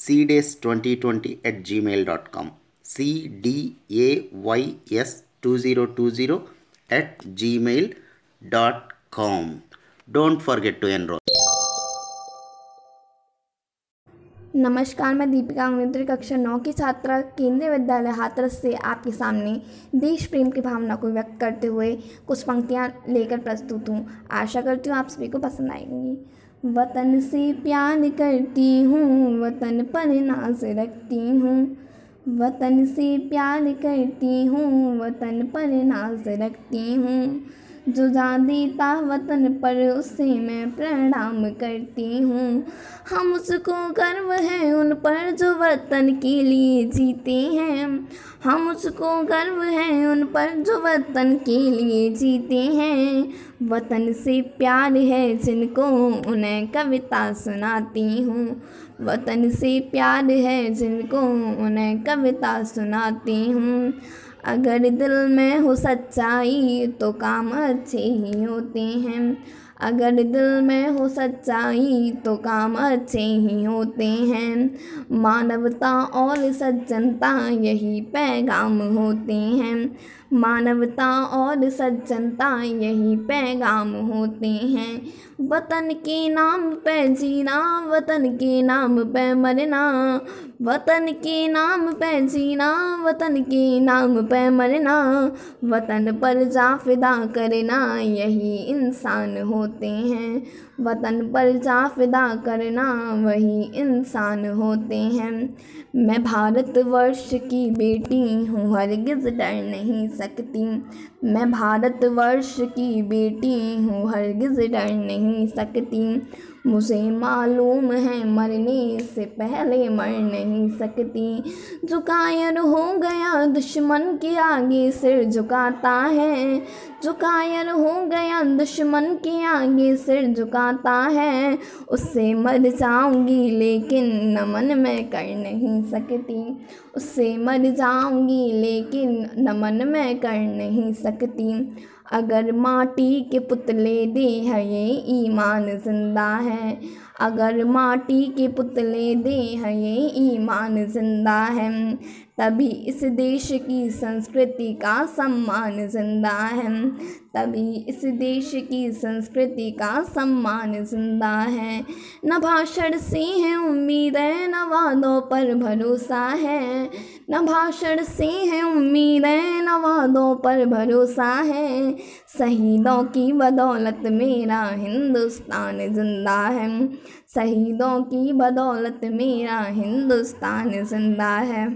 cdays2020 at gmail.com cdays2020 at gmail.com don't forget to enroll. नमस्कार, मैं दीपिका अंग्रेत्री कक्षा नौ की छात्रा, केंद्रीय विद्यालय हाथरस से आपके सामने देश प्रेम की भावना को व्यक्त करते हुए कुछ पंक्तियाँ लेकर प्रस्तुत हूँ। आशा करती हूँ आप सभी को पसंद आएँगी। वतन से प्यार करती हूँ, वतन पर नाज रखती हूँ। वतन से प्यार करती हूँ, वतन पर नाज रखती हूँ। जो जा देता वतन पर उसे मैं प्रणाम करती हूँ। हम उसको गर्व है उन पर जो वतन के लिए जीते हैं। हम उसको गर्व है उन पर जो वतन के लिए जीते हैं। वतन से प्यार है जिनको उन्हें कविता सुनाती हूँ। वतन से प्यार है जिनको उन्हें कविता सुनाती हूँ। अगर दिल में हो सच्चाई तो काम अच्छे ही होते हैं। अगर दिल में हो सच्चाई तो काम अच्छे ही होते हैं। मानवता और सज्जनता यही पैगाम होते हैं। मानवता और सज्जनता यही पैगाम होते हैं। वतन के नाम पे जीना, वतन के नाम पे मरना। वतन के नाम पे जीना, वतन के नाम पे मरना। वतन पर जा फिदा करना, यही इंसान होते हैं। वतन पर जा फिदा करना वही इंसान होते हैं। मैं भारतवर्ष की बेटी हूँ, हरगिज़ डर नहीं सकती। मैं भारतवर्ष की बेटी हूँ, हरगिज़ डर नहीं सकती। मुझे मालूम है मरने से पहले मर नहीं सकती। झुकायर हो गया, दुश्मन के आगे सिर झुकाता है। झुकायर हो गया, दुश्मन के आगे सिर झुकाता है। उससे मर जाऊँगी, लेकिन नमन मैं कर नहीं सकती। उससे मर जाऊँगी, लेकिन नमन मैं कर नहीं सकती। अगर माटी के पुतले दे है ये ईमान ज़िंदा है। अगर माटी के पुतले दे है ये ईमान ज़िंदा है। तभी इस देश की संस्कृति का सम्मान ज़िंदा है। तभी इस देश की संस्कृति का सम्मान ज़िंदा है। न भाषण से है उम्मीद है न वादों पर भरोसा है। न भाषण से है उम्मीद है न वादों पर भरोसा है। शहीदों की बदौलत मेरा हिंदुस्तान ज़िंदा है। शहीदों की बदौलत मेरा हिंदुस्तान ज़िंदा है।